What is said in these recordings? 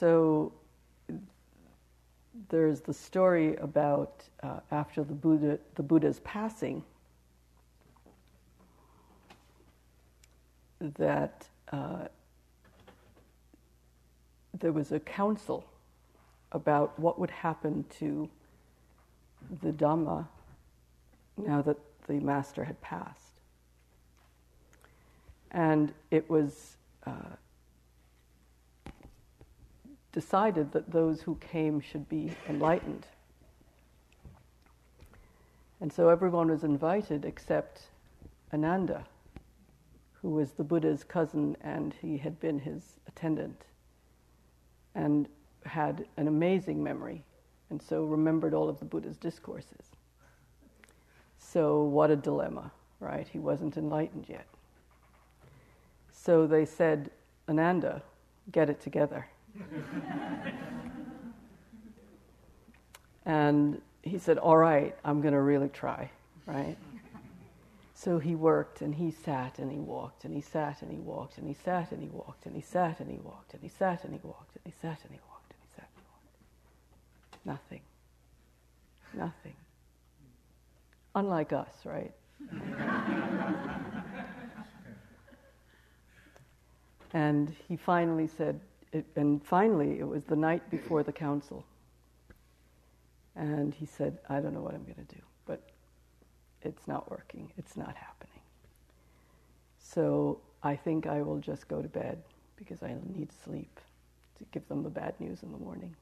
So there's the story about uh, after the Buddha, the Buddha's passing, that uh, there was a council about what would happen to the Dhamma now that the master had passed. And it was uh, decided that those who came should be enlightened. And so everyone was invited except Ananda, who was the Buddha's cousin and he had been his attendant and had an amazing memory and so remembered all of the Buddha's discourses. So, what a dilemma, right? He wasn't enlightened yet. So they said, Ananda, get it together. And he said, All right, I'm going to really try, right? So he worked and he sat and he walked and he sat and he walked and he sat and he walked and he sat and he walked and he sat and he walked and he sat and he walked and he sat and he walked. Nothing. Nothing. Unlike us, right? and he finally said, it, and finally it was the night before the council. And he said, I don't know what I'm going to do, but it's not working, it's not happening. So I think I will just go to bed because I need sleep to give them the bad news in the morning.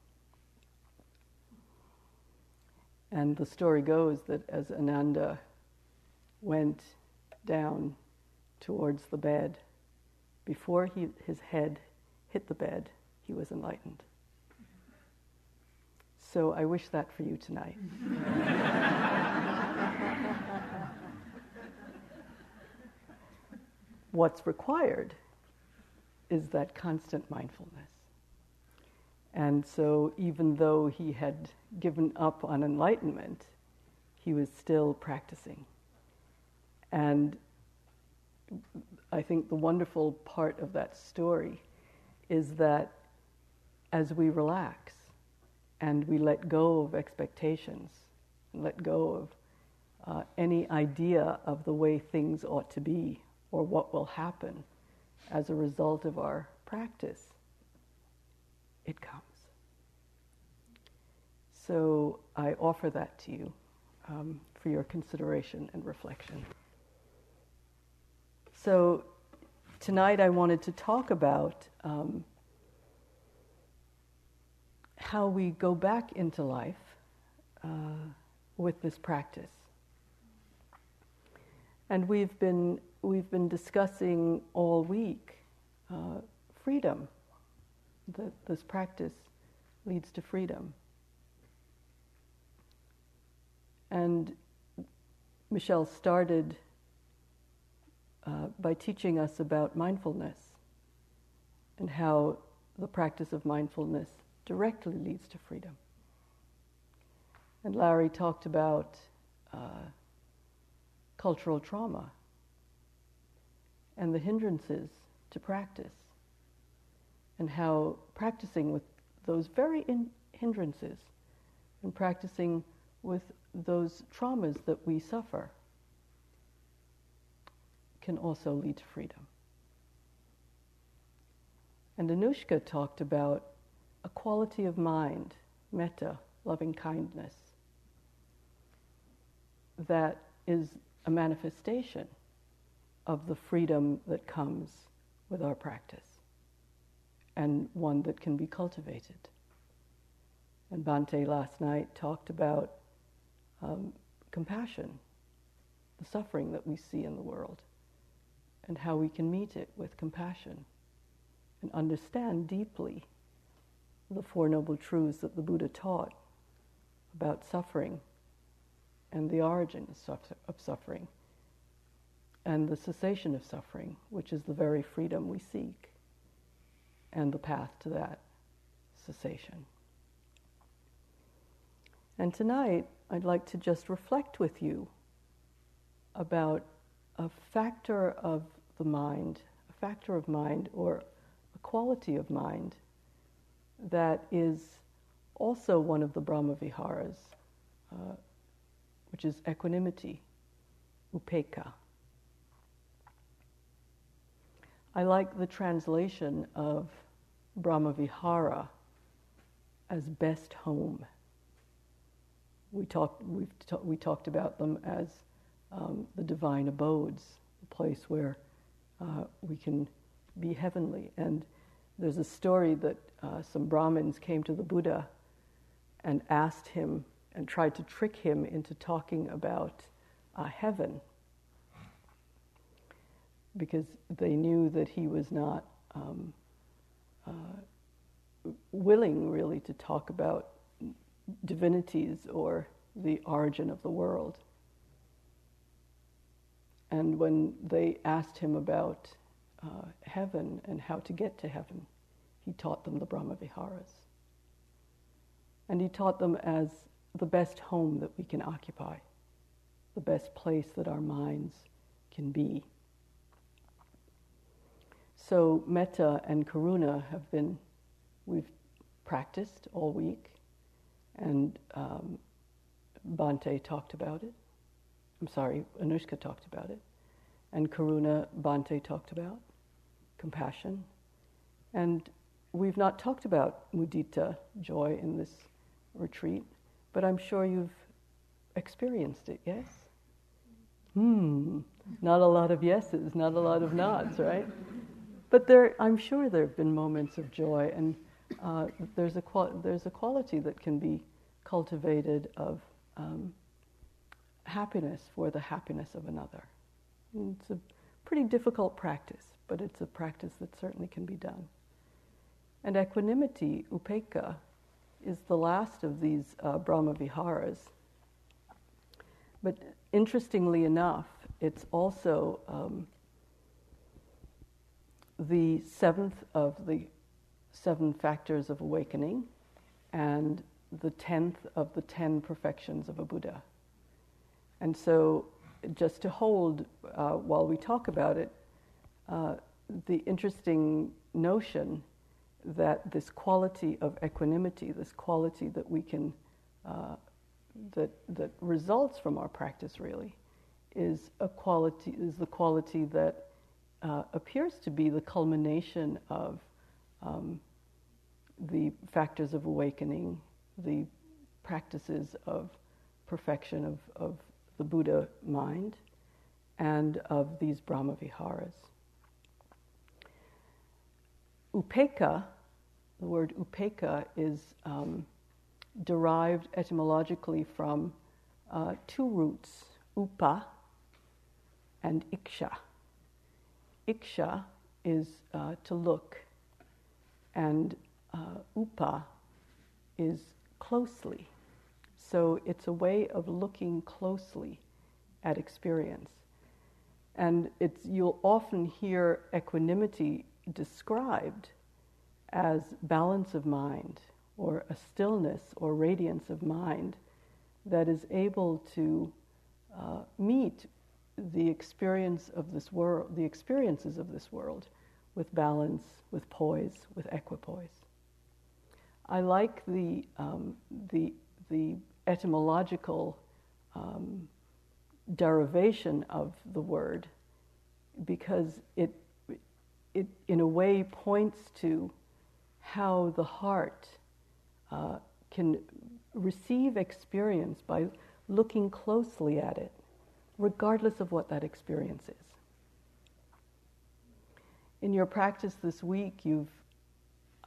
And the story goes that as Ananda went down towards the bed, before he, his head hit the bed, he was enlightened. So I wish that for you tonight. What's required is that constant mindfulness. And so, even though he had given up on enlightenment, he was still practicing. And I think the wonderful part of that story is that as we relax and we let go of expectations, and let go of uh, any idea of the way things ought to be or what will happen as a result of our practice, it comes. So I offer that to you um, for your consideration and reflection. So tonight I wanted to talk about um, how we go back into life uh, with this practice. And we've been, we've been discussing all week uh, freedom, that this practice leads to freedom. And Michelle started uh, by teaching us about mindfulness and how the practice of mindfulness directly leads to freedom. And Larry talked about uh, cultural trauma and the hindrances to practice, and how practicing with those very in- hindrances and practicing with those traumas that we suffer can also lead to freedom. And Anushka talked about a quality of mind, metta, loving kindness, that is a manifestation of the freedom that comes with our practice and one that can be cultivated. And Bhante last night talked about um, compassion, the suffering that we see in the world, and how we can meet it with compassion and understand deeply the Four Noble Truths that the Buddha taught about suffering and the origin of suffering and the cessation of suffering, which is the very freedom we seek, and the path to that cessation. And tonight, I'd like to just reflect with you about a factor of the mind, a factor of mind or a quality of mind that is also one of the Brahma Viharas, uh, which is equanimity, upekkha. I like the translation of Brahma Vihara as best home. We talked, we've ta- we talked about them as um, the divine abodes, the place where uh, we can be heavenly. And there's a story that uh, some Brahmins came to the Buddha and asked him and tried to trick him into talking about uh, heaven because they knew that he was not um, uh, willing really to talk about divinities or the origin of the world. And when they asked him about uh, heaven and how to get to heaven, he taught them the Brahma Viharas. And he taught them as the best home that we can occupy, the best place that our minds can be. So, metta and karuna have been, we've practiced all week, and um, Bhante talked about it. I'm sorry, Anushka talked about it. And Karuna Bhante talked about compassion. And we've not talked about mudita, joy, in this retreat, but I'm sure you've experienced it, yes? Hmm, not a lot of yeses, not a lot of nods, right? But there, I'm sure there have been moments of joy, and uh, there's, a qual- there's a quality that can be cultivated of um, happiness for the happiness of another. And it's a pretty difficult practice, but it's a practice that certainly can be done. And equanimity, upekkha, is the last of these uh, Brahma Viharas. But interestingly enough, it's also um, the seventh of the seven factors of awakening and the tenth of the ten perfections of a Buddha. And so, just to hold uh, while we talk about it, uh, the interesting notion that this quality of equanimity, this quality that we can, uh, that, that results from our practice really, is a quality, is the quality that uh, appears to be the culmination of um, the factors of awakening, the practices of perfection of, of the Buddha mind, and of these Brahma Viharas. Upekkha, the word upekkha is um, derived etymologically from uh, two roots, upa and iksha. Iksha is uh, to look, and uh, upa is closely. So it's a way of looking closely at experience. And it's, you'll often hear equanimity described as balance of mind or a stillness or radiance of mind that is able to uh, meet the experience of this world, the experiences of this world, with balance, with poise, with equipoise. I like the um, the the etymological um, derivation of the word because it it in a way points to how the heart uh, can receive experience by looking closely at it regardless of what that experience is. In your practice this week, you've,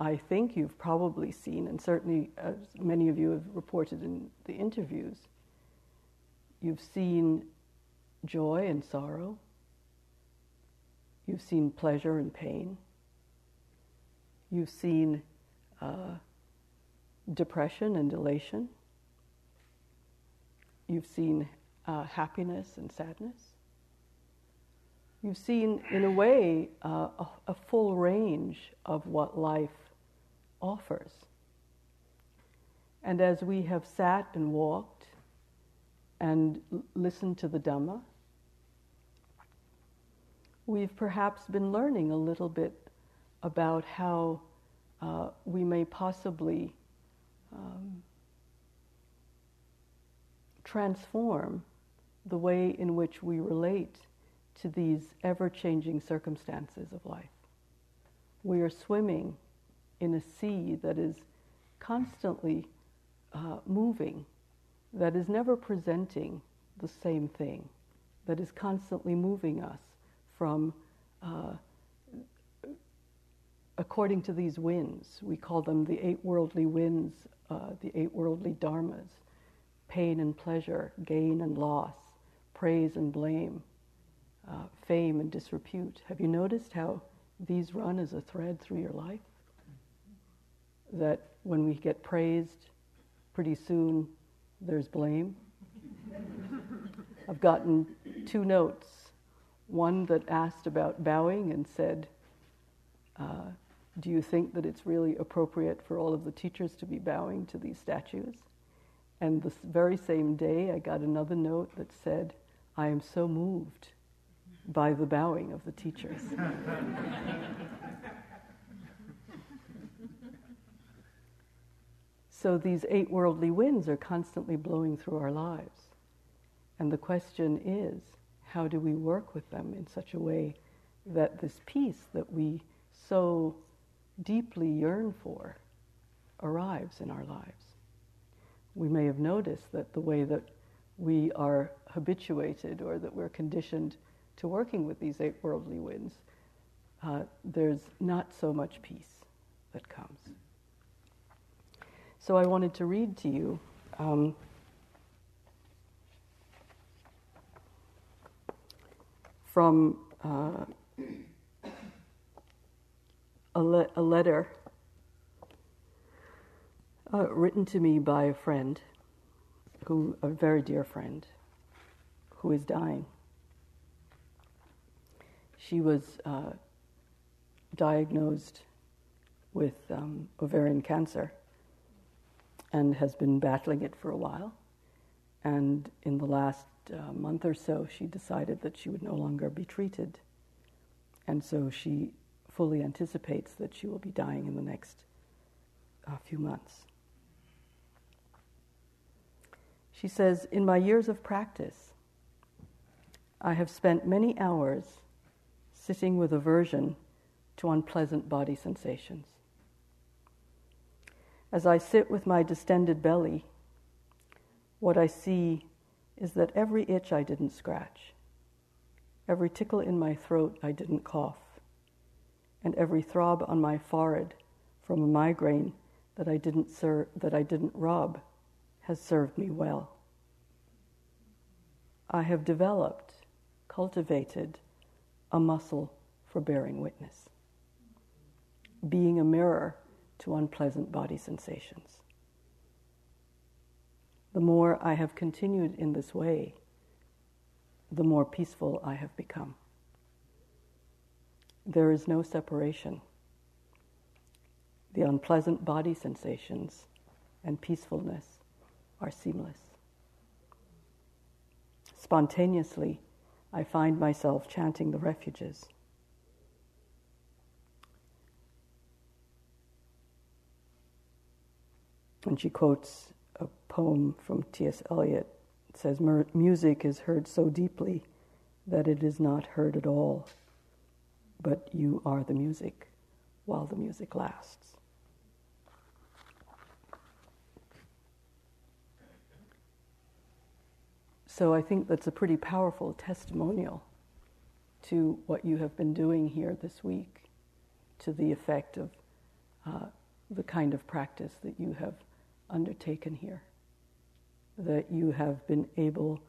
I think you've probably seen, and certainly as many of you have reported in the interviews, you've seen joy and sorrow, you've seen pleasure and pain, you've seen uh, depression and elation, you've seen uh, happiness and sadness. You've seen, in a way, uh, a, a full range of what life offers. And as we have sat and walked and listened to the Dhamma, we've perhaps been learning a little bit about how uh, we may possibly um, transform the way in which we relate to these ever changing circumstances of life. We are swimming in a sea that is constantly uh, moving, that is never presenting the same thing, that is constantly moving us from, uh, according to these winds, we call them the eight worldly winds, uh, the eight worldly dharmas pain and pleasure, gain and loss, praise and blame, uh, fame and disrepute. Have you noticed how these run as a thread through your life? That when we get praised, pretty soon there's blame. I've gotten two notes. One that asked about bowing and said, uh, Do you think that it's really appropriate for all of the teachers to be bowing to these statues? And the very same day, I got another note that said, I am so moved by the bowing of the teachers. so these eight worldly winds are constantly blowing through our lives. And the question is, how do we work with them in such a way that this peace that we so deeply yearn for arrives in our lives? we may have noticed that the way that we are habituated or that we're conditioned to working with these eight worldly winds, uh, there's not so much peace that comes. So I wanted to read to you um, from uh, a, le- a letter uh, written to me by a friend, who a very dear friend, who is dying. She was uh, diagnosed with um, ovarian cancer and has been battling it for a while. And in the last uh, month or so, she decided that she would no longer be treated. And so she fully anticipates that she will be dying in the next uh, few months. She says, In my years of practice, I have spent many hours sitting with aversion to unpleasant body sensations. As I sit with my distended belly, what I see is that every itch I didn't scratch, every tickle in my throat I didn't cough, and every throb on my forehead from a migraine that I didn't, ser- that I didn't rub has served me well. I have developed, cultivated a muscle for bearing witness, being a mirror to unpleasant body sensations. The more I have continued in this way, the more peaceful I have become. There is no separation. The unpleasant body sensations and peacefulness are seamless. Spontaneously, I find myself chanting the refuges. And she quotes a poem from T.S. Eliot. It says, Music is heard so deeply that it is not heard at all, but you are the music while the music lasts. So I think that's a pretty powerful testimonial to what you have been doing here this week, to the effect of uh, the kind of practice that you have undertaken here. That you have been able,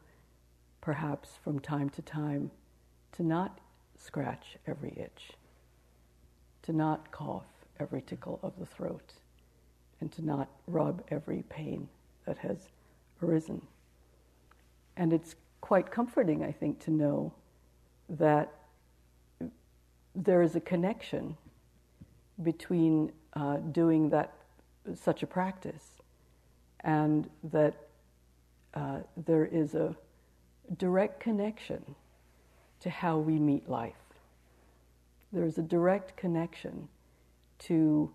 perhaps from time to time, to not scratch every itch, to not cough every tickle of the throat, and to not rub every pain that has arisen. And it's quite comforting, I think, to know that there is a connection between uh, doing that such a practice and that uh, there is a direct connection to how we meet life. There's a direct connection to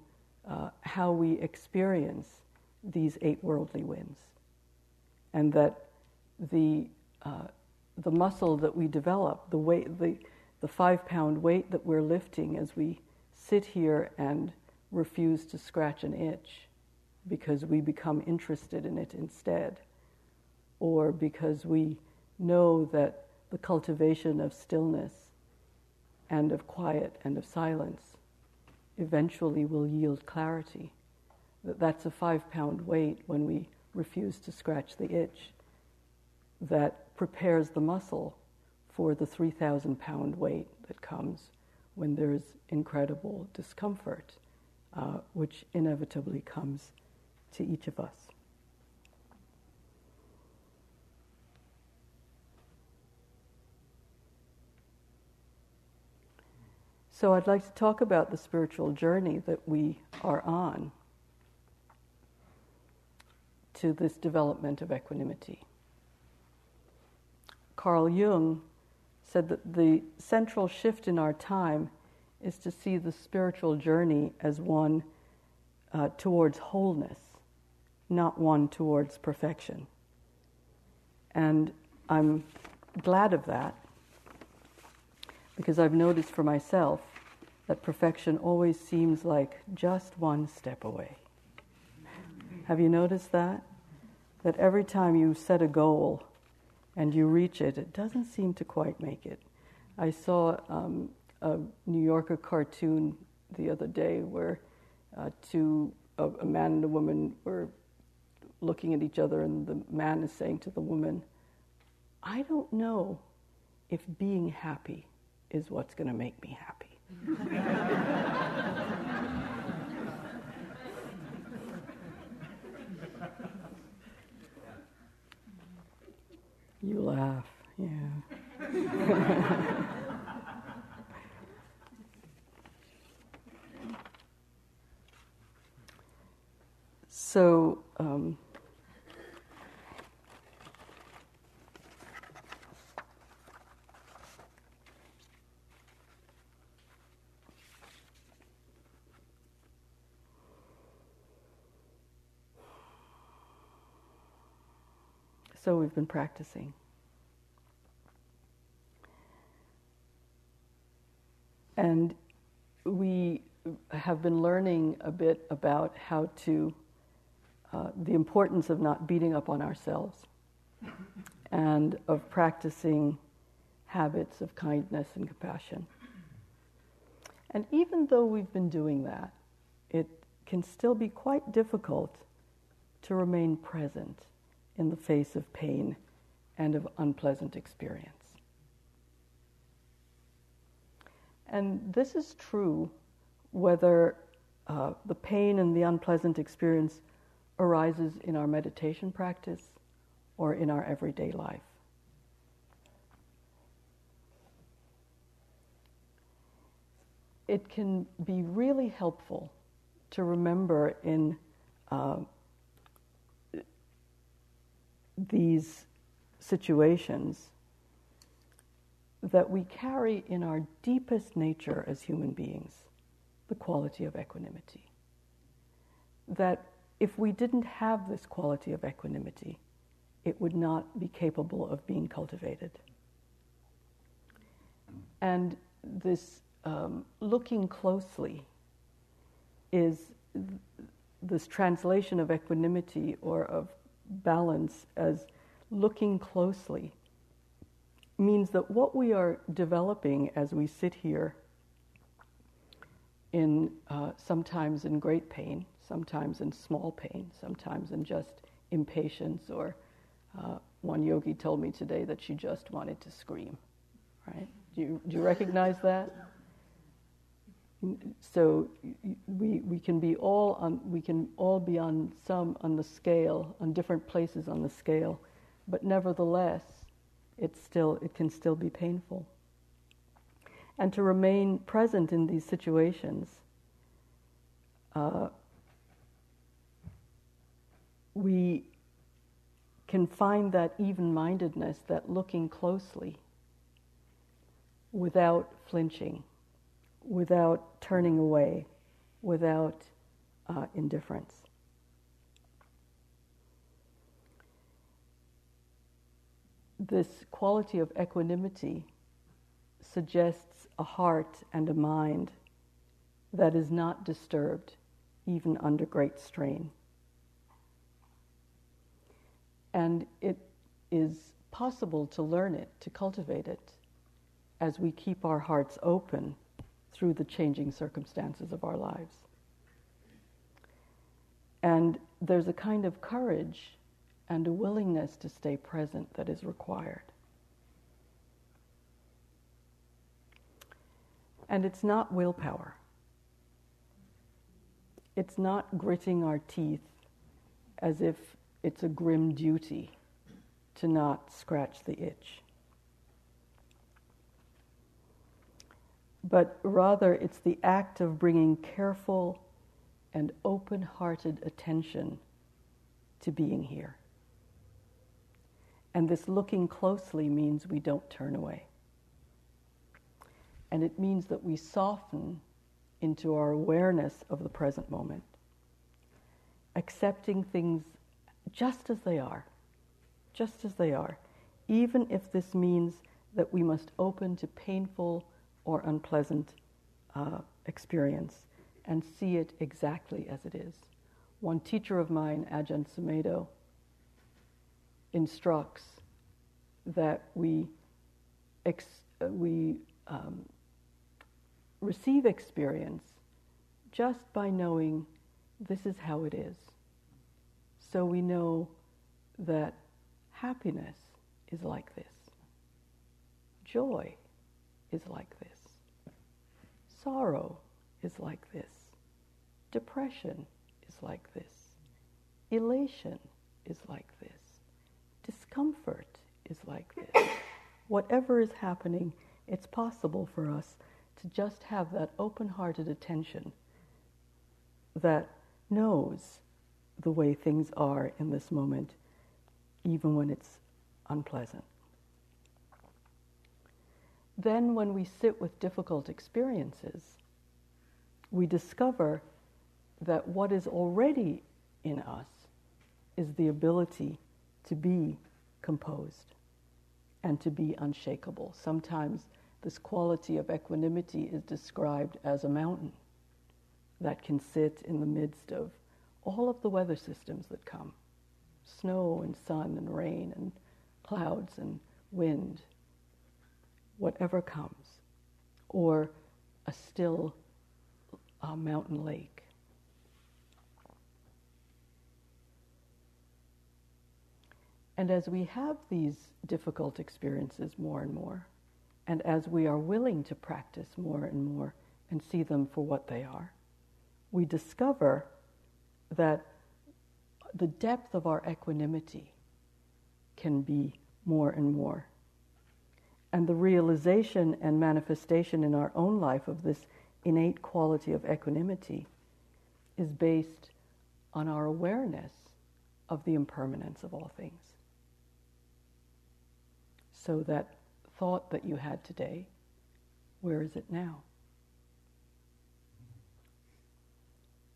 uh, how we experience these eight worldly winds. And that the, uh, the muscle that we develop, the, weight, the, the five pound weight that we're lifting as we sit here and refuse to scratch an itch because we become interested in it instead, or because we know that the cultivation of stillness and of quiet and of silence eventually will yield clarity. That that's a five pound weight when we refuse to scratch the itch that prepares the muscle for the 3,000 pound weight that comes when there's incredible discomfort, uh, which inevitably comes to each of us. So, I'd like to talk about the spiritual journey that we are on to this development of equanimity. Carl Jung said that the central shift in our time is to see the spiritual journey as one uh, towards wholeness, not one towards perfection. And I'm glad of that because I've noticed for myself that perfection always seems like just one step away. Have you noticed that? That every time you set a goal and you reach it, it doesn't seem to quite make it. I saw um, a New Yorker cartoon the other day where uh, two, a man and a woman were looking at each other, and the man is saying to the woman, I don't know if being happy is what's going to make me happy. you laugh, yeah. so, um, So we've been practicing. And we have been learning a bit about how to, uh, the importance of not beating up on ourselves and of practicing habits of kindness and compassion. And even though we've been doing that, it can still be quite difficult to remain present in the face of pain and of unpleasant experience. And this is true whether uh, the pain and the unpleasant experience arises in our meditation practice or in our everyday life. It can be really helpful to remember in uh, these situations that we carry in our deepest nature as human beings the quality of equanimity. That if we didn't have this quality of equanimity, it would not be capable of being cultivated. And this um, looking closely is th- this translation of equanimity or of balance as looking closely means that what we are developing as we sit here in uh, sometimes in great pain, sometimes in small pain, sometimes in just impatience, or uh, one yogi told me today that she just wanted to scream. Right? Do you, do you recognize that? So we, we can be all on we can all be on some on the scale on different places on the scale but nevertheless it's still it can still be painful. And to remain present in these situations uh, we can find that even-mindedness that looking closely without flinching without turning away, without uh, indifference. This quality of equanimity suggests a heart and a mind that is not disturbed even under great strain. And it is possible to learn it, to cultivate it, as we keep our hearts open through the changing circumstances of our lives. And there's a kind of courage and a willingness to stay present that is required. And it's not willpower. It's not gritting our teeth as if it's a grim duty to not scratch the itch. But rather, it's the act of bringing careful and open hearted attention to being here. And this looking closely means we don't turn away. And it means that we soften into our awareness of the present moment, accepting things just as they are, just as they are, even if this means that we must open to painful or unpleasant uh, experience and see it exactly as it is. One teacher of mine, Ajahn Sumedho, instructs that we, ex- we um, receive experience just by knowing this is how it is. So we know that happiness is like this, joy is like this, sorrow is like this, depression is like this, elation is like this, discomfort is like this. Whatever is happening, it's possible for us to just have that open hearted attention that knows the way things are in this moment, even when it's unpleasant. Then, when we sit with difficult experiences, we discover that what is already in us is the ability to be composed and to be unshakable. Sometimes this quality of equanimity is described as a mountain that can sit in the midst of all of the weather systems that come snow and sun and rain and clouds and wind, whatever comes, or a still uh, mountain lake. And as we have these difficult experiences more and more, and as we are willing to practice more and more and see them for what they are, we discover that the depth of our equanimity can be more and more. And the realization and manifestation in our own life of this innate quality of equanimity is based on our awareness of the impermanence of all things. So that thought that you had today, where is it now?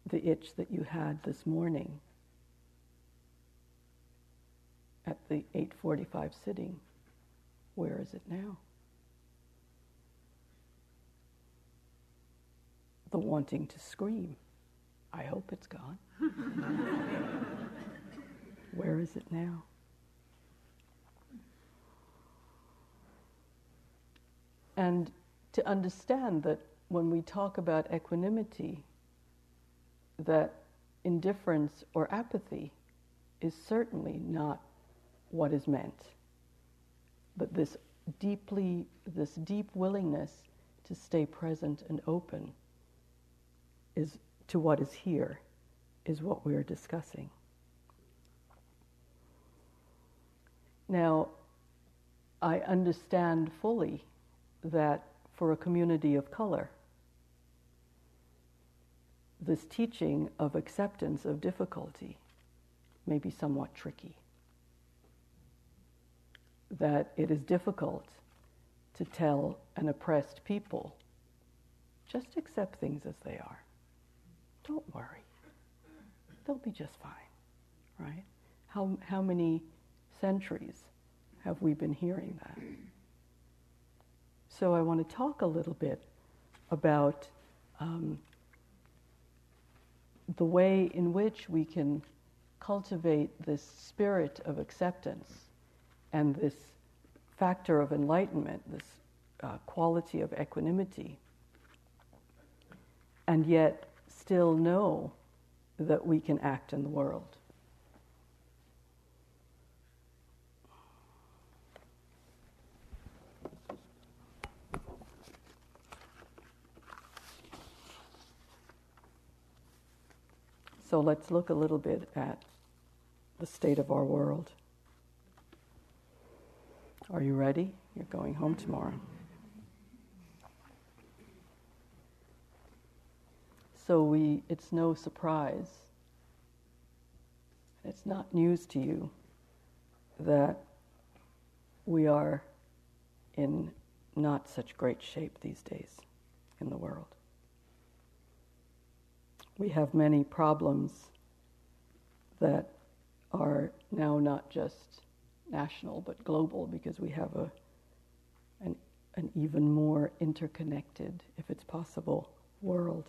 The itch that you had this morning at the 8:45 sitting, where is it now? The wanting to scream. I hope it's gone. where is it now? And to understand that when we talk about equanimity, that indifference or apathy is certainly not what is meant. But this deeply, this deep willingness to stay present and open is to what is here, is what we are discussing. Now, I understand fully that for a community of color, this teaching of acceptance of difficulty may be somewhat tricky. That it is difficult to tell an oppressed people just accept things as they are. Don't worry. they'll be just fine, right? How, how many centuries have we been hearing that? So I want to talk a little bit about um, the way in which we can cultivate this spirit of acceptance and this factor of enlightenment, this uh, quality of equanimity, and yet still know that we can act in the world. So let's look a little bit at the state of our world. Are you ready? You're going home tomorrow. So we it's no surprise. It's not news to you that we are in not such great shape these days in the world we have many problems that are now not just national but global because we have a, an, an even more interconnected, if it's possible, world.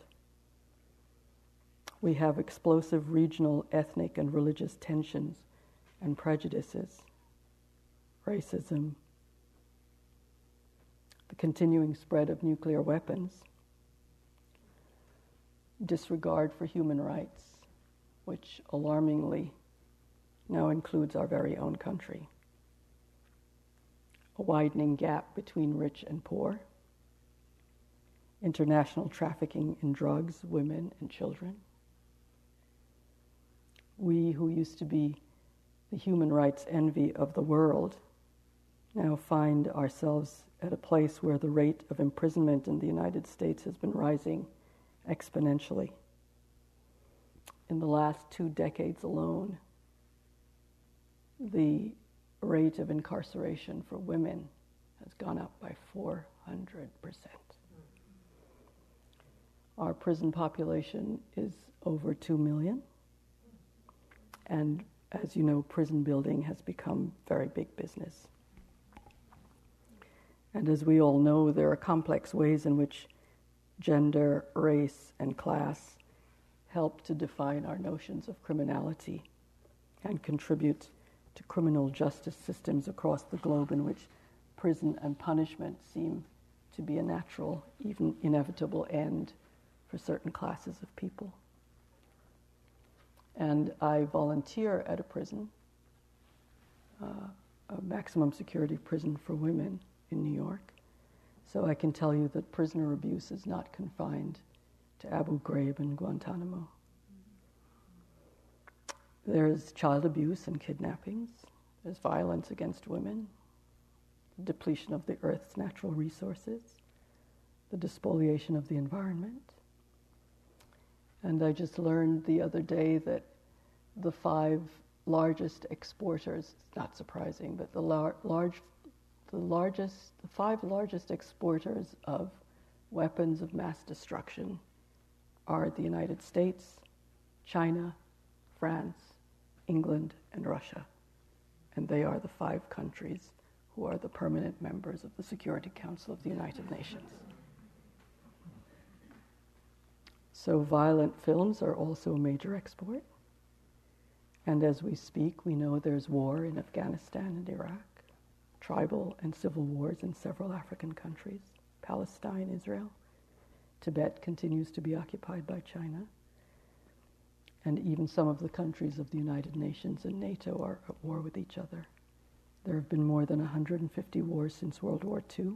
We have explosive regional, ethnic, and religious tensions and prejudices, racism, the continuing spread of nuclear weapons disregard for human rights, which alarmingly now includes our very own country, a widening gap between rich and poor, international trafficking in drugs, women, and children. We who used to be the human rights envy of the world now find ourselves at a place where the rate of imprisonment in the United States has been rising exponentially. In the last two decades alone, the rate of incarceration for women has gone up by 400%. Our prison population is over 2 million. And as you know, prison building has become very big business. And as we all know, there are complex ways in which gender, race, and class help to define our notions of criminality and contribute to criminal justice systems across the globe in which prison and punishment seem to be a natural, even inevitable end for certain classes of people. And I volunteer at a prison, uh, a maximum security prison for women in New York. So I can tell you that prisoner abuse is not confined to Abu Ghraib and Guantanamo. There's child abuse and kidnappings. There's violence against women, depletion of the earth's natural resources, the despoliation of the environment. And I just learned the other day that the five largest exporters, it's not surprising, but the lar- large the largest, the five largest exporters of weapons of mass destruction are the United States, China, France, England, and Russia. And they are the five countries who are the permanent members of the Security Council of the United Nations. So, violent films are also a major export. And as we speak, we know there's war in Afghanistan and Iraq tribal and civil wars in several African countries Palestine, Israel. Tibet continues to be occupied by China. And even some of the countries of the United Nations and NATO are at war with each other. There have been more than 150 wars since World War II,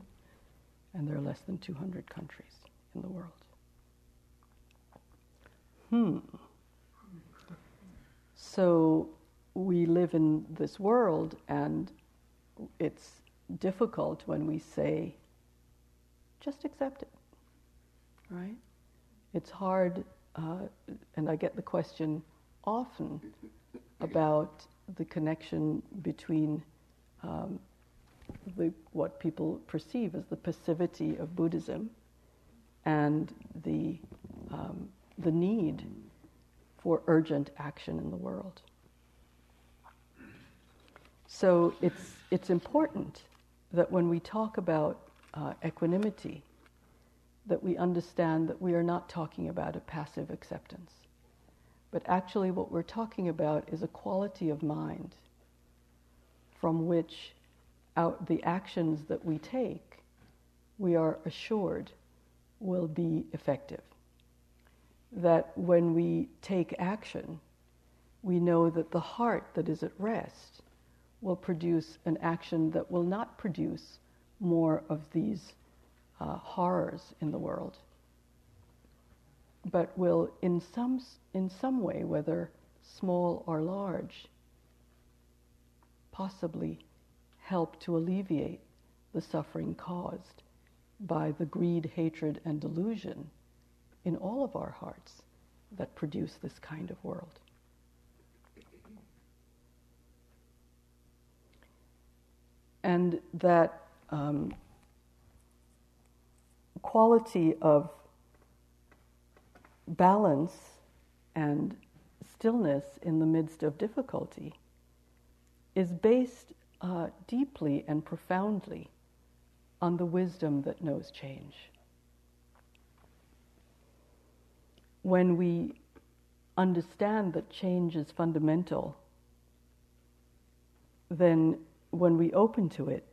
and there are less than 200 countries in the world. Hmm. So we live in this world, and it's difficult when we say, just accept it, right? It's hard, uh, and I get the question often about the connection between um, the, what people perceive as the passivity of Buddhism and the, um, the need for urgent action in the world. So it's, it's important that when we talk about uh, equanimity, that we understand that we are not talking about a passive acceptance. But actually, what we're talking about is a quality of mind from which out the actions that we take, we are assured will be effective. That when we take action, we know that the heart that is at rest will produce an action that will not produce more of these uh, horrors in the world, but will, in some, in some way, whether small or large, possibly help to alleviate the suffering caused by the greed, hatred, and delusion in all of our hearts that produce this kind of world. And that um, quality of balance and stillness in the midst of difficulty is based uh, deeply and profoundly on the wisdom that knows change. When we understand that change is fundamental, then when we open to it,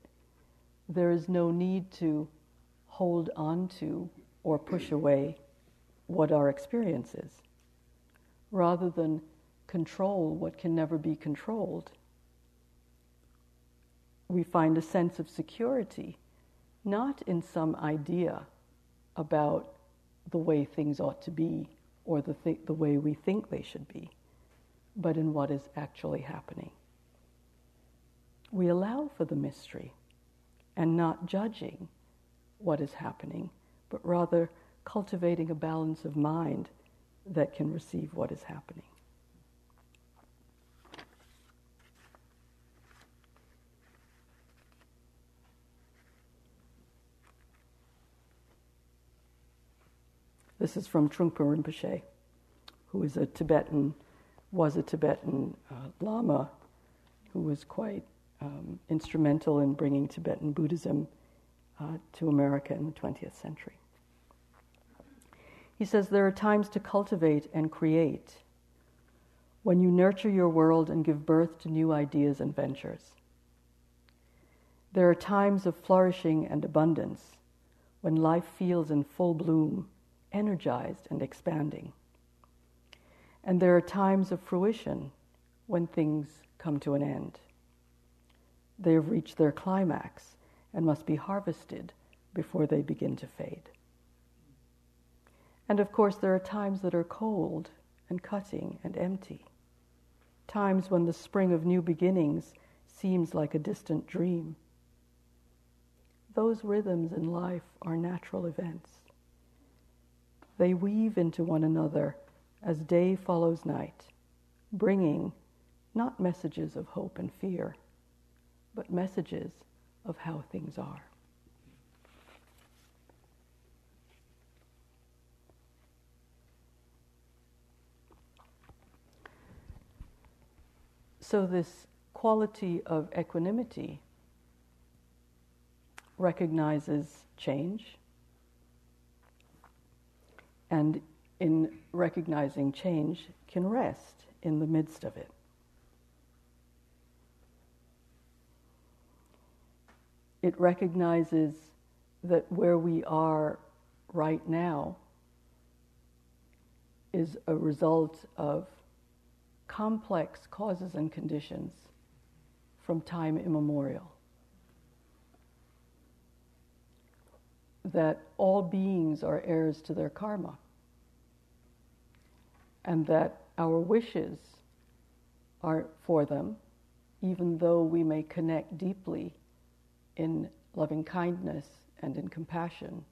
there is no need to hold on to or push away what our experience is. Rather than control what can never be controlled, we find a sense of security, not in some idea about the way things ought to be or the, th- the way we think they should be, but in what is actually happening. We allow for the mystery and not judging what is happening, but rather cultivating a balance of mind that can receive what is happening. This is from Trungpa Rinpoche, who is a Tibetan, was a Tibetan uh, Lama who was quite um, instrumental in bringing Tibetan Buddhism uh, to America in the 20th century. He says there are times to cultivate and create when you nurture your world and give birth to new ideas and ventures. There are times of flourishing and abundance when life feels in full bloom, energized and expanding. And there are times of fruition when things come to an end. They have reached their climax and must be harvested before they begin to fade. And of course, there are times that are cold and cutting and empty, times when the spring of new beginnings seems like a distant dream. Those rhythms in life are natural events. They weave into one another as day follows night, bringing not messages of hope and fear, but messages of how things are. So, this quality of equanimity recognizes change, and in recognizing change, can rest in the midst of it. It recognizes that where we are right now is a result of complex causes and conditions from time immemorial. That all beings are heirs to their karma, and that our wishes are for them, even though we may connect deeply in loving kindness and in compassion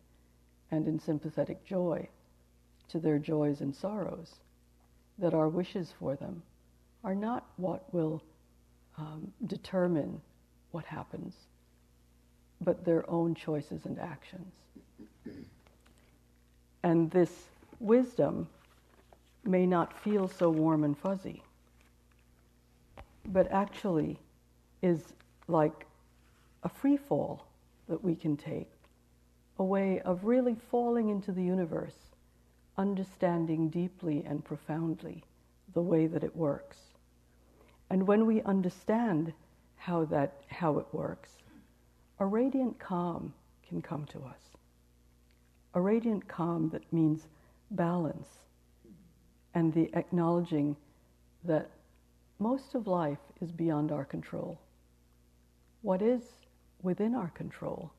and in sympathetic joy to their joys and sorrows, that our wishes for them are not what will um, determine what happens, but their own choices and actions. And this wisdom may not feel so warm and fuzzy, but actually is like a free fall that we can take, a way of really falling into the universe, understanding deeply and profoundly the way that it works. And when we understand how that how it works, a radiant calm can come to us. A radiant calm that means balance and the acknowledging that most of life is beyond our control. What is within our control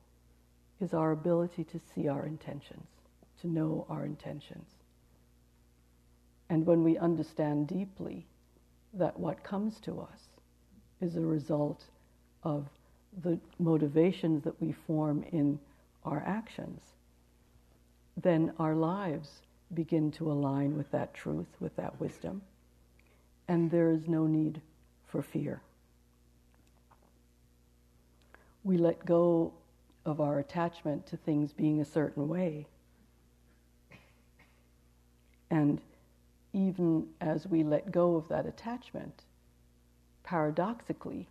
is our ability to see our intentions, to know our intentions. And when we understand deeply that what comes to us is a result of the motivations that we form in our actions, then our lives begin to align with that truth, with that wisdom, and there is no need for fear. We let go of our attachment to things being a certain way. And even as we let go of that attachment, paradoxically,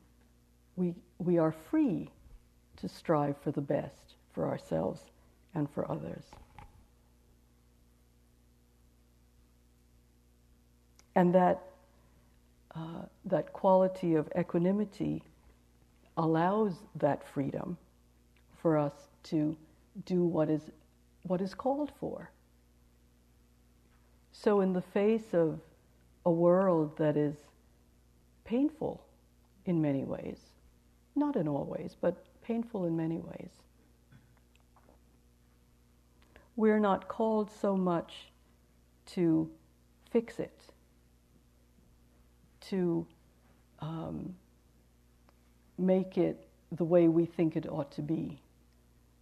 we, we are free to strive for the best for ourselves and for others. And that, uh, that quality of equanimity allows that freedom for us to do what is, what is called for. So, in the face of a world that is painful in many ways, not in all ways, but painful in many ways, we're not called so much to fix it to um, make it the way we think it ought to be,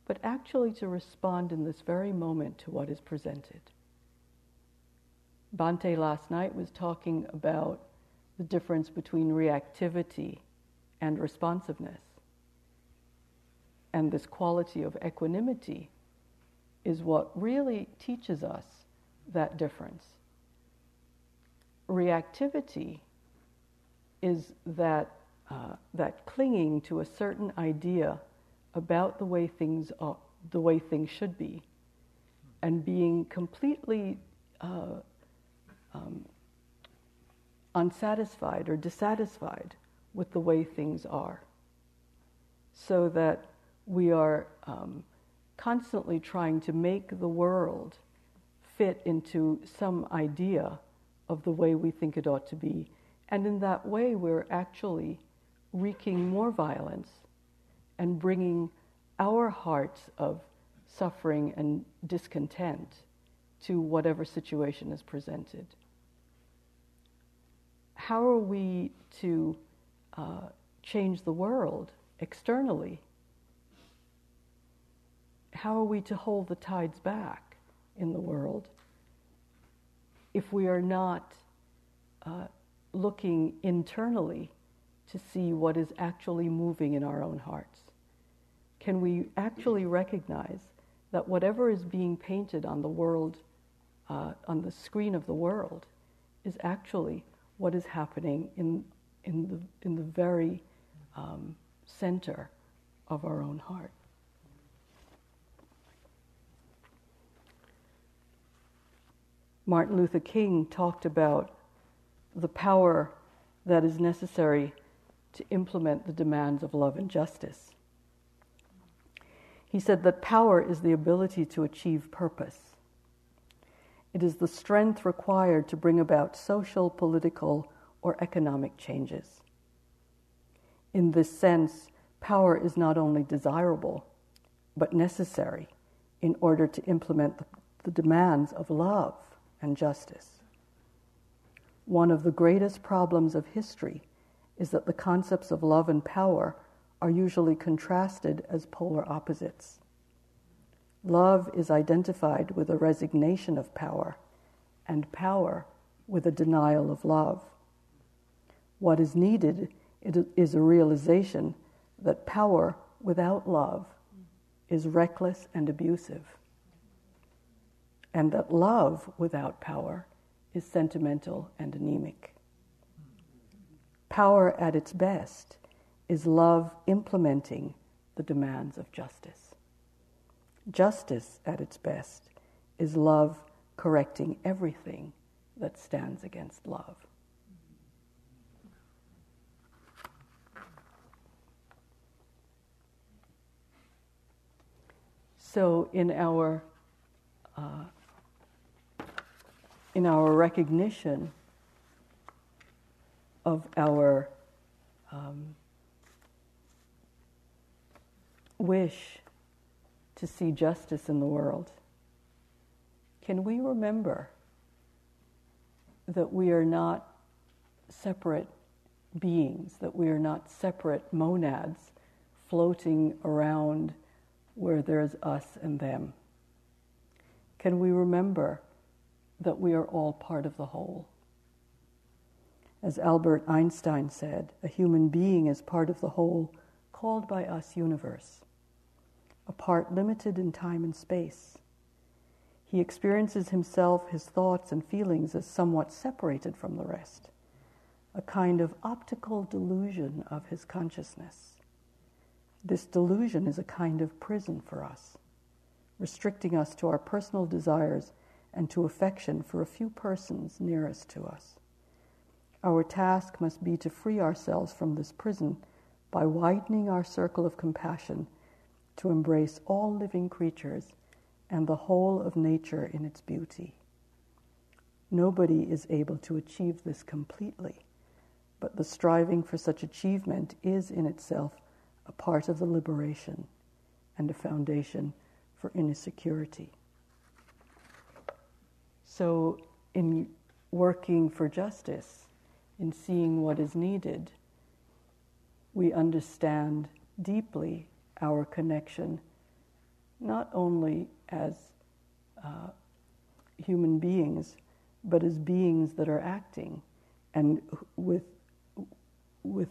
but actually to respond in this very moment to what is presented. Bhante last night was talking about the difference between reactivity and responsiveness. And this quality of equanimity is what really teaches us that difference. Reactivity is that, uh, that clinging to a certain idea about the way things are, the way things should be, and being completely uh, um, unsatisfied or dissatisfied with the way things are, so that we are um, constantly trying to make the world fit into some idea of the way we think it ought to be. And in that way, we're actually wreaking more violence and bringing our hearts of suffering and discontent to whatever situation is presented. How are we to uh, change the world externally? How are we to hold the tides back in the world if we are not uh, looking internally to see what is actually moving in our own hearts? Can we actually recognize that whatever is being painted on the world, uh, on the screen of the world, is actually what is happening in, in, the, in the very um, center of our own heart? Martin Luther King talked about the power that is necessary to implement the demands of love and justice. He said that power is the ability to achieve purpose. It is the strength required to bring about social, political, or economic changes. In this sense, power is not only desirable, but necessary in order to implement the, the demands of love and justice. One of the greatest problems of history is that the concepts of love and power are usually contrasted as polar opposites. Love is identified with a resignation of power, and power with a denial of love. What is needed is a realization that power without love is reckless and abusive, and that love without power is sentimental and anemic. Power at its best is love implementing the demands of justice. Justice at its best is love correcting everything that stands against love. So, in our uh, in our recognition of our um, wish to see justice in the world, can we remember that we are not separate beings, that we are not separate monads floating around where there's us and them? Can we remember that we are all part of the whole? As Albert Einstein said, a human being is part of the whole called by us universe, a part limited in time and space. He experiences himself, his thoughts, and feelings as somewhat separated from the rest, a kind of optical delusion of his consciousness. This delusion is a kind of prison for us, restricting us to our personal desires and to affection for a few persons nearest to us. Our task must be to free ourselves from this prison by widening our circle of compassion to embrace all living creatures and the whole of nature in its beauty. Nobody is able to achieve this completely, but the striving for such achievement is in itself a part of the liberation and a foundation for inner security. So, in working for justice, in seeing what is needed, we understand deeply our connection, not only as uh, human beings, but as beings that are acting and with, with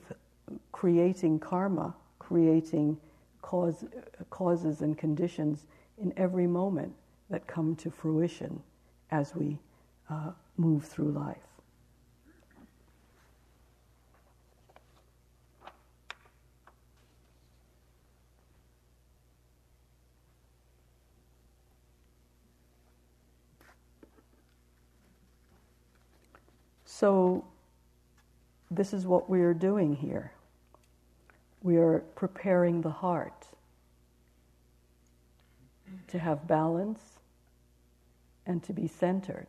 creating karma, creating cause, causes and conditions in every moment that come to fruition as we uh, move through life. So, this is what we are doing here. We are preparing the heart to have balance and to be centered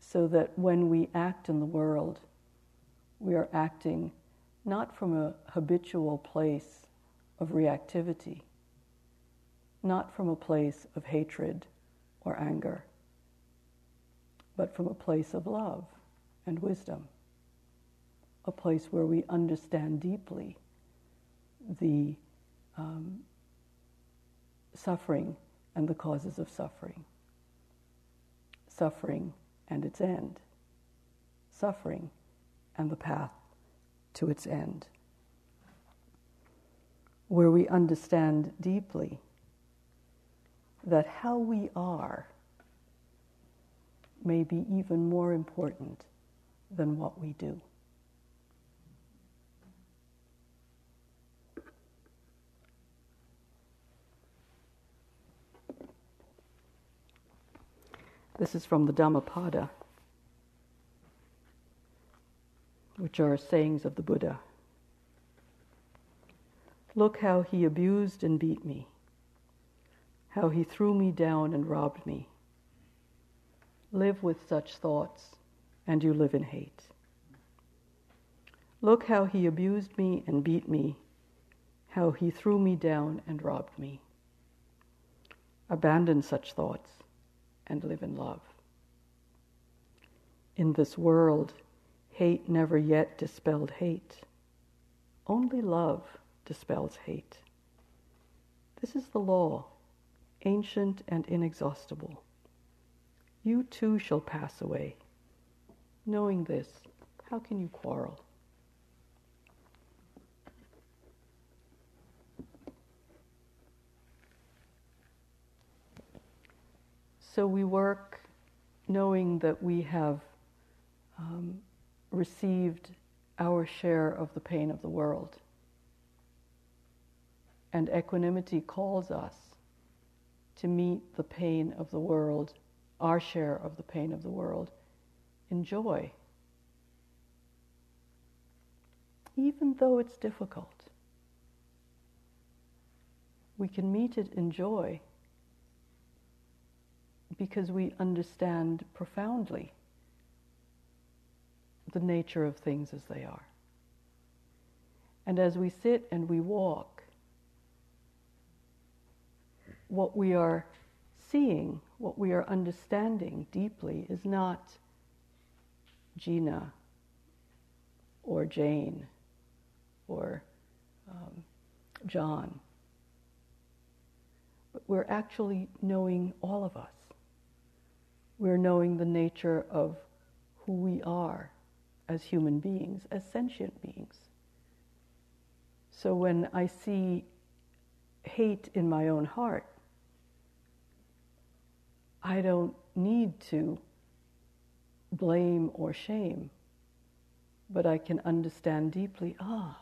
so that when we act in the world, we are acting not from a habitual place of reactivity, not from a place of hatred or anger but from a place of love and wisdom, a place where we understand deeply the um, suffering and the causes of suffering, suffering and its end, suffering and the path to its end, where we understand deeply that how we are may be even more important than what we do. This is from the Dhammapada, which are sayings of the Buddha. Look how he abused and beat me, how he threw me down and robbed me live with such thoughts, and you live in hate. Look how he abused me and beat me, how he threw me down and robbed me. Abandon such thoughts and live in love. In this world, hate never yet dispelled hate. Only love dispels hate. This is the law, ancient and inexhaustible. You too shall pass away. Knowing this, how can you quarrel? So we work knowing that we have um, received our share of the pain of the world. And equanimity calls us to meet the pain of the world, our share of the pain of the world, in joy. Even though it's difficult, we can meet it in joy because we understand profoundly the nature of things as they are. And as we sit and we walk, what we are seeing, what we are understanding deeply is not Gina or Jane or um, John, but we're actually knowing all of us. We're knowing the nature of who we are as human beings, as sentient beings. So when I see hate in my own heart, I don't need to blame or shame, but I can understand deeply ah,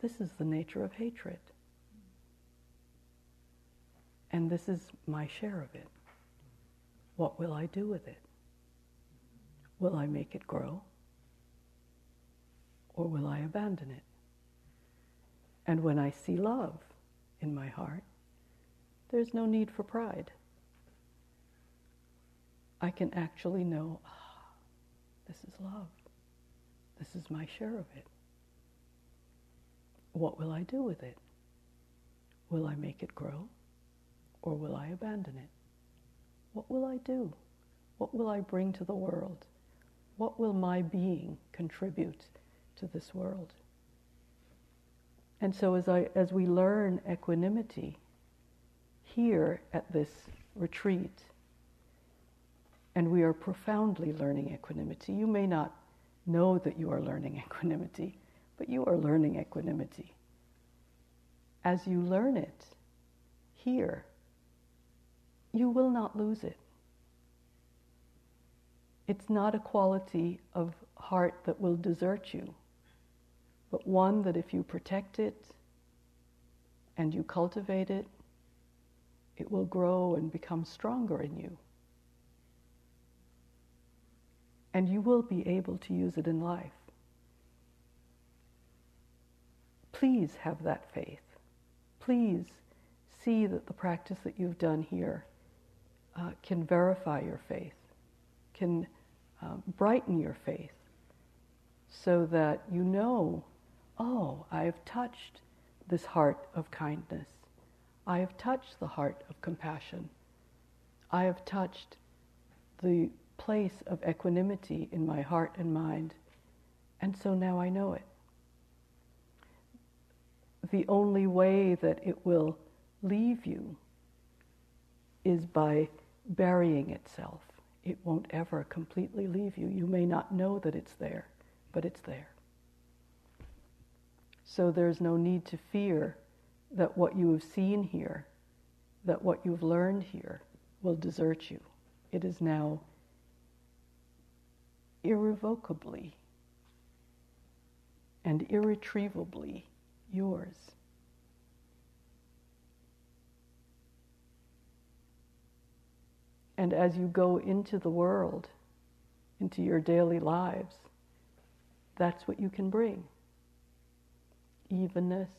this is the nature of hatred. And this is my share of it. What will I do with it? Will I make it grow? Or will I abandon it? And when I see love in my heart, there's no need for pride. I can actually know, ah, this is love. This is my share of it. What will I do with it? Will I make it grow? Or will I abandon it? What will I do? What will I bring to the world? What will my being contribute to this world? And so as, I, as we learn equanimity here at this retreat, and we are profoundly learning equanimity, you may not know that you are learning equanimity, but you are learning equanimity. As you learn it here, you will not lose it. It's not a quality of heart that will desert you, but one that if you protect it and you cultivate it, it will grow and become stronger in you. And you will be able to use it in life. Please have that faith. Please see that the practice that you've done here uh, can verify your faith, can um, brighten your faith so that you know, oh, I have touched this heart of kindness. I have touched the heart of compassion. I have touched the place of equanimity in my heart and mind, and so now I know it. The only way that it will leave you is by burying itself it won't ever completely leave you. You may not know that it's there, but it's there. So there's no need to fear that what you have seen here, that what you've learned here, will desert you. It is now irrevocably and irretrievably yours. And as you go into the world, into your daily lives, that's what you can bring evenness,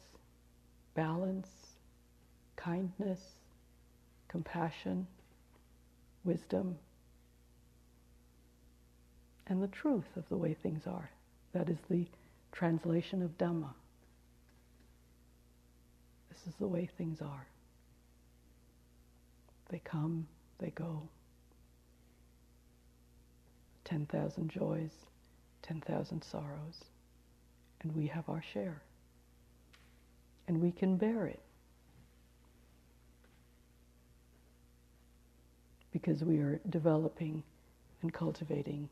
balance, kindness, compassion, wisdom, and the truth of the way things are. That is the translation of Dhamma. This is the way things are. They come, they go. 10,000 joys, 10,000 sorrows, and we have our share. And we can bear it because we are developing and cultivating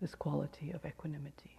this quality of equanimity.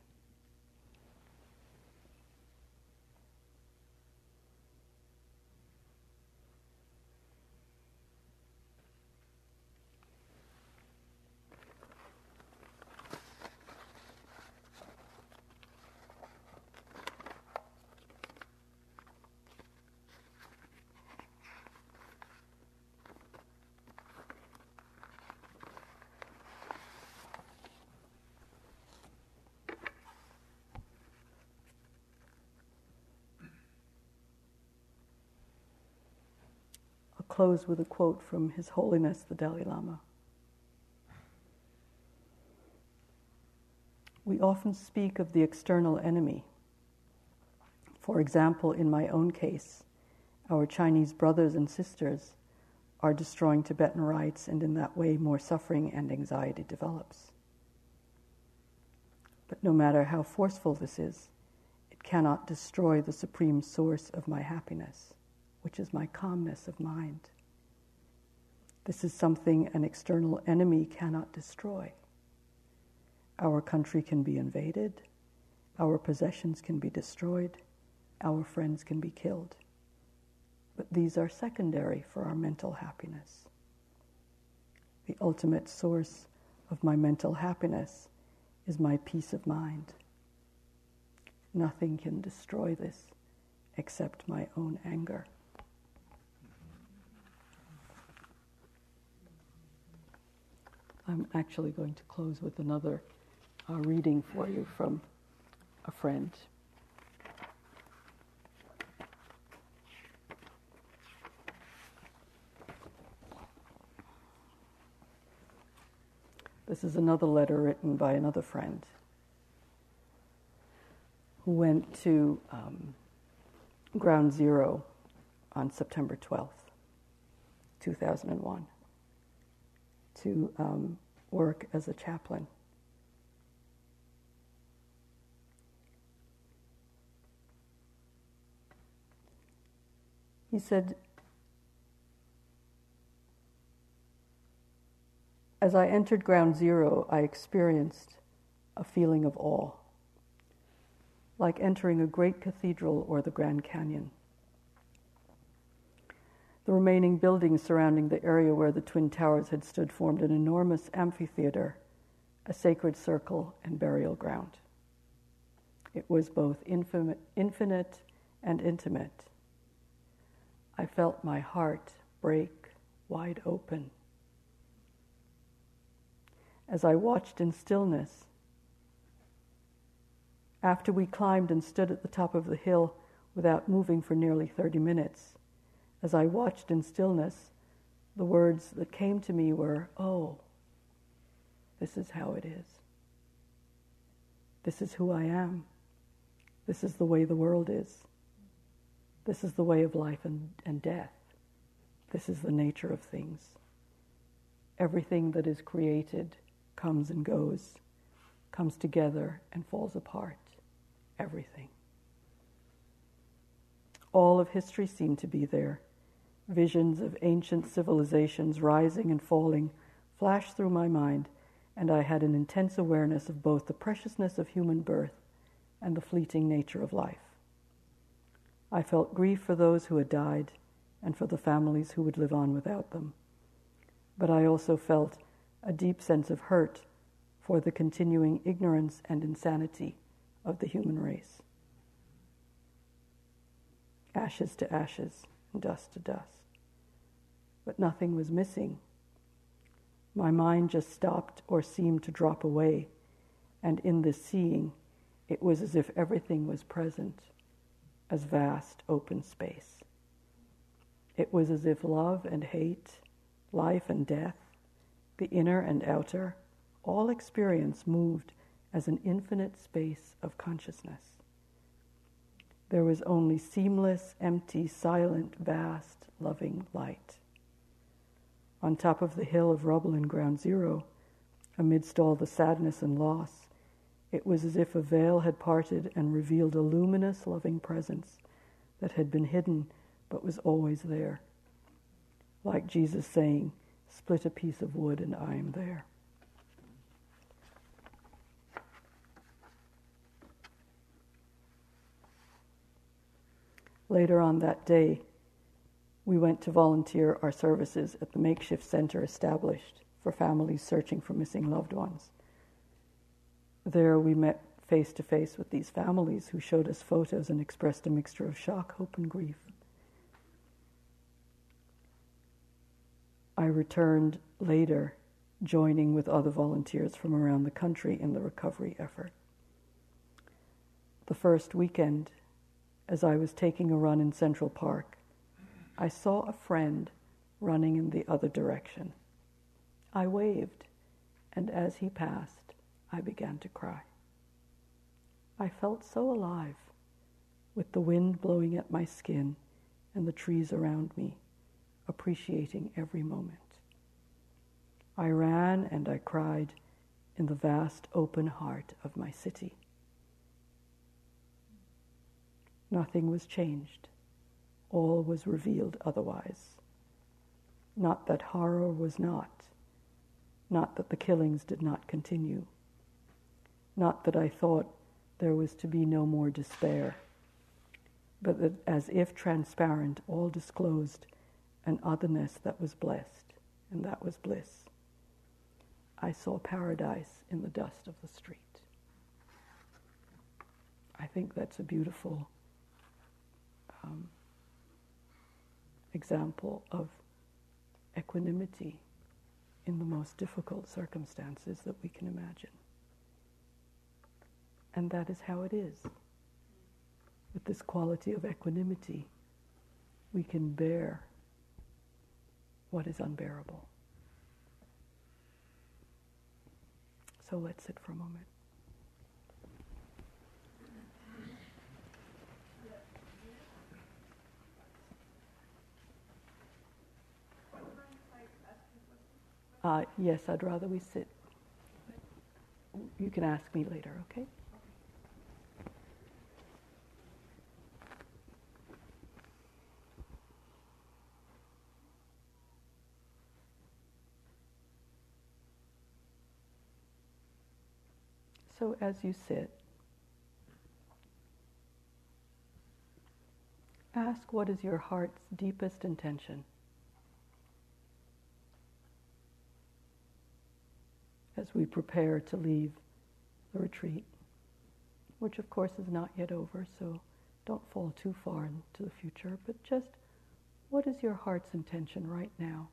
Close with a quote from His Holiness the Dalai Lama. We often speak of the external enemy. For example, in my own case, our Chinese brothers and sisters are destroying Tibetan rights, and in that way, more suffering and anxiety develops. But no matter how forceful this is, it cannot destroy the supreme source of my happiness, which is my calmness of mind. This is something an external enemy cannot destroy. Our country can be invaded, our possessions can be destroyed, our friends can be killed. But these are secondary for our mental happiness. The ultimate source of my mental happiness is my peace of mind. Nothing can destroy this except my own anger. I'm actually going to close with another uh, reading for you from a friend. This is another letter written by another friend who went to um, Ground Zero on September 12th, 2001, to um, work as a chaplain. He said, As I entered ground zero, I experienced a feeling of awe, like entering a great cathedral or the Grand Canyon. The remaining buildings surrounding the area where the Twin Towers had stood formed an enormous amphitheater, a sacred circle, and burial ground. It was both infinite and intimate. I felt my heart break wide open as I watched in stillness. After we climbed and stood at the top of the hill without moving for nearly 30 minutes, as I watched in stillness, the words that came to me were, Oh, this is how it is. This is who I am. This is the way the world is. This is the way of life and, and death. This is the nature of things. Everything that is created comes and goes, comes together and falls apart. Everything. All of history seemed to be there. Visions of ancient civilizations rising and falling flashed through my mind, and I had an intense awareness of both the preciousness of human birth and the fleeting nature of life. I felt grief for those who had died and for the families who would live on without them. But I also felt a deep sense of hurt for the continuing ignorance and insanity of the human race. Ashes to ashes, dust to dust. But nothing was missing. My mind just stopped or seemed to drop away, and in this seeing, it was as if everything was present as vast open space. It was as if love and hate, life and death, the inner and outer, all experience moved as an infinite space of consciousness. There was only seamless, empty, silent, vast, loving light. On top of the hill of rubble in ground zero, amidst all the sadness and loss, it was as if a veil had parted and revealed a luminous, loving presence that had been hidden but was always there. Like Jesus saying, split a piece of wood and I am there. Later on that day, we went to volunteer our services at the makeshift center established for families searching for missing loved ones. There, we met face to face with these families who showed us photos and expressed a mixture of shock, hope, and grief. I returned later, joining with other volunteers from around the country in the recovery effort. The first weekend, as I was taking a run in Central Park, I saw a friend running in the other direction. I waved, and as he passed, I began to cry. I felt so alive, with the wind blowing at my skin and the trees around me, appreciating every moment. I ran and I cried in the vast open heart of my city. Nothing was changed. All was revealed otherwise. Not that horror was not, not that the killings did not continue, not that I thought there was to be no more despair, but that as if transparent, all disclosed an otherness that was blessed, and that was bliss. I saw paradise in the dust of the street. I think that's a beautiful um, example of equanimity in the most difficult circumstances that we can imagine. And that is how it is. With this quality of equanimity, we can bear what is unbearable. So let's sit for a moment. Uh, yes, I'd rather we sit. You can ask me later, okay? So as you sit, ask what is your heart's deepest intention. As we prepare to leave the retreat, which of course is not yet over, so don't fall too far into the future, but just what is your heart's intention right now?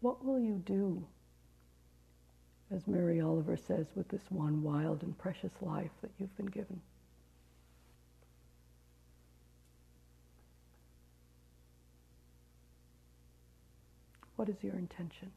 What will you do, as Mary Oliver says, with this one wild and precious life that you've been given? What is your intention?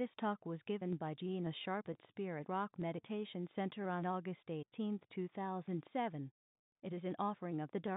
This talk was given by Gina Sharpe at Spirit Rock Meditation Center on August 18, 2007. It is an offering of the Dharma.